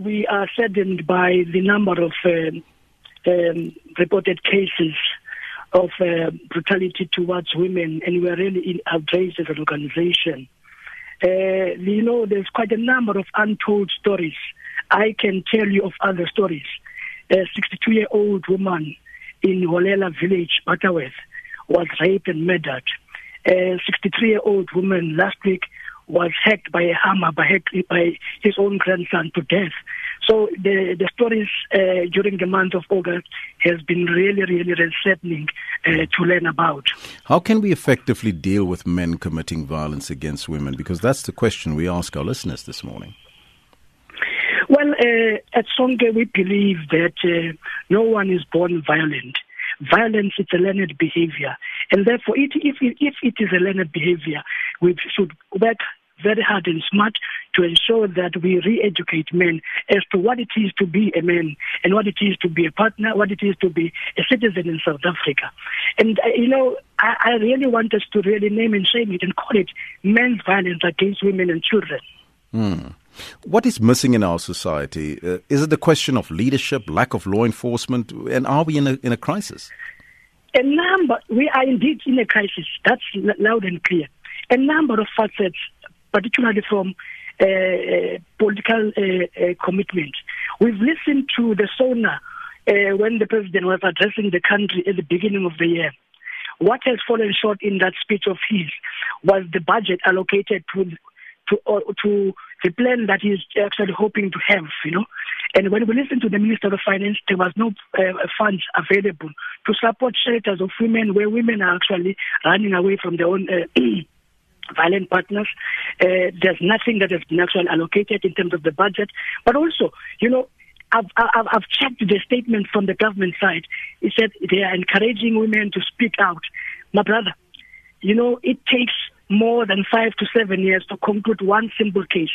We are saddened by the number of um, um, reported cases of uh, brutality towards women, and we are really outraged as an organization. Uh, you know, there's quite a number of untold stories. I can tell you of other stories. A 62 year old woman in Holela village, Butterworth, was raped and murdered. A 63 year old woman last week was hacked by a hammer by, by his own grandson to death. So the the stories uh, during the month of August has been really, really unsettling uh, to learn about. How can we effectively deal with men committing violence against women? Because that's the question we ask our listeners this morning. Well, uh, at Sonke, we believe that uh, no one is born violent. Violence is a learned behavior, and therefore, it, if, if it is a learned behavior, we should work very hard and smart to ensure that we re-educate men as to what it is to be a man and what it is to be a partner, what it is to be a citizen in South Africa. And, uh, you know, I, I really want us to really name and shame it and call it men's violence against women and children. Hmm. What is missing in our society? Uh, is it the question of leadership, lack of law enforcement, and are we in a, in a crisis? A number, we are indeed in a crisis. That's loud and clear. A number of facets particularly from uh, uh, political uh, commitment. We've listened to the SONA when the president was addressing the country at the beginning of the year. What has fallen short in that speech of his was the budget allocated to to uh, to the plan that he's actually hoping to have, you know. And when we listen to the Minister of Finance, there was no uh, funds available to support shelters of women where women are actually running away from their own uh, violent partners. Uh, there's nothing that has been actually allocated in terms of the budget. But also, you know, I've, I've, I've checked the statement from the government side. It said they are encouraging women to speak out. My brother, you know, it takes more than five to seven years to conclude one simple case.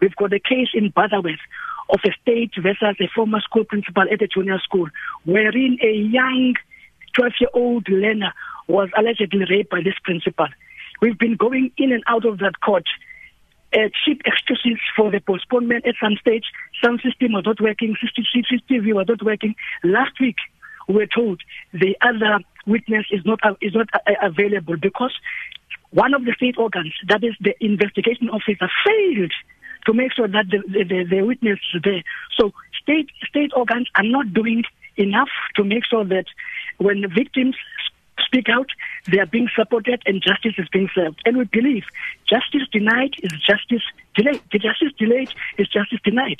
We've got a case in Butterworth of a state versus a former school principal at a junior school, wherein a young 12 year old learner was allegedly raped by this principal. We've been going in and out of that court. Uh, cheap excuses for the postponement at some stage. Some system was not working, CCTV was not working. Last week, we were told the other witness is not uh, is not uh, available because one of the state organs, that is the investigation officer, failed to make sure that the, the, the witness is there. So state state organs are not doing enough to make sure that when the victims speak out, they are being supported and justice is being served. And we believe justice denied is justice delayed. The justice delayed is justice denied.